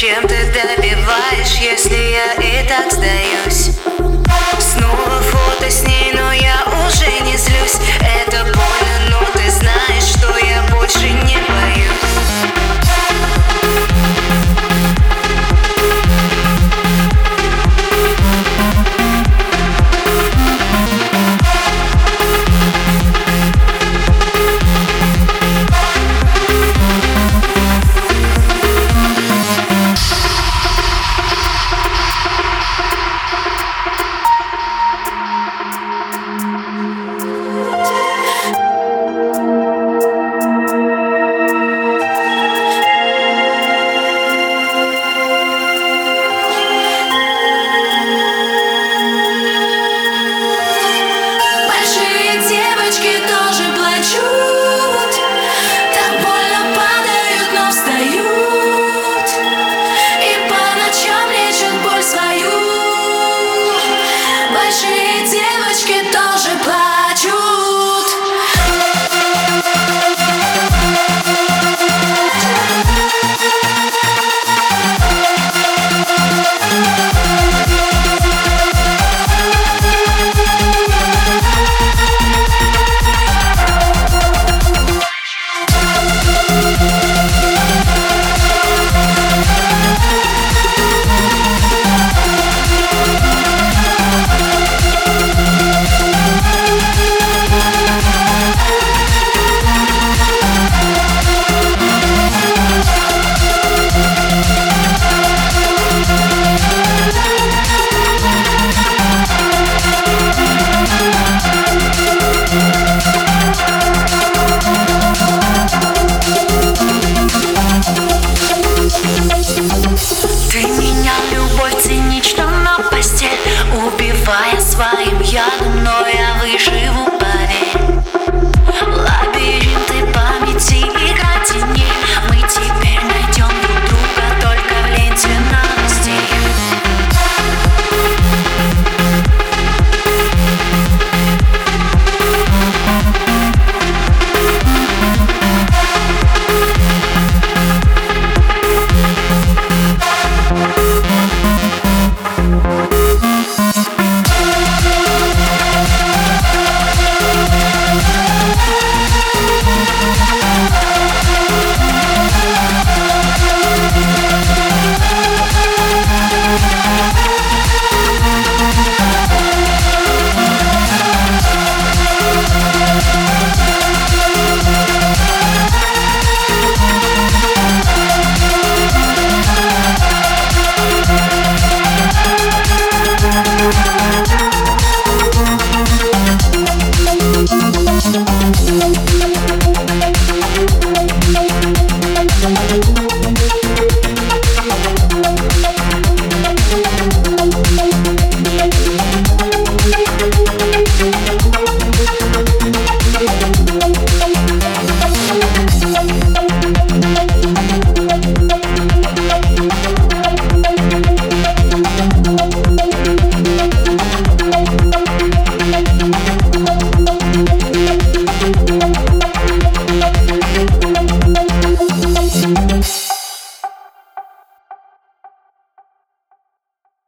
siente. Yeah.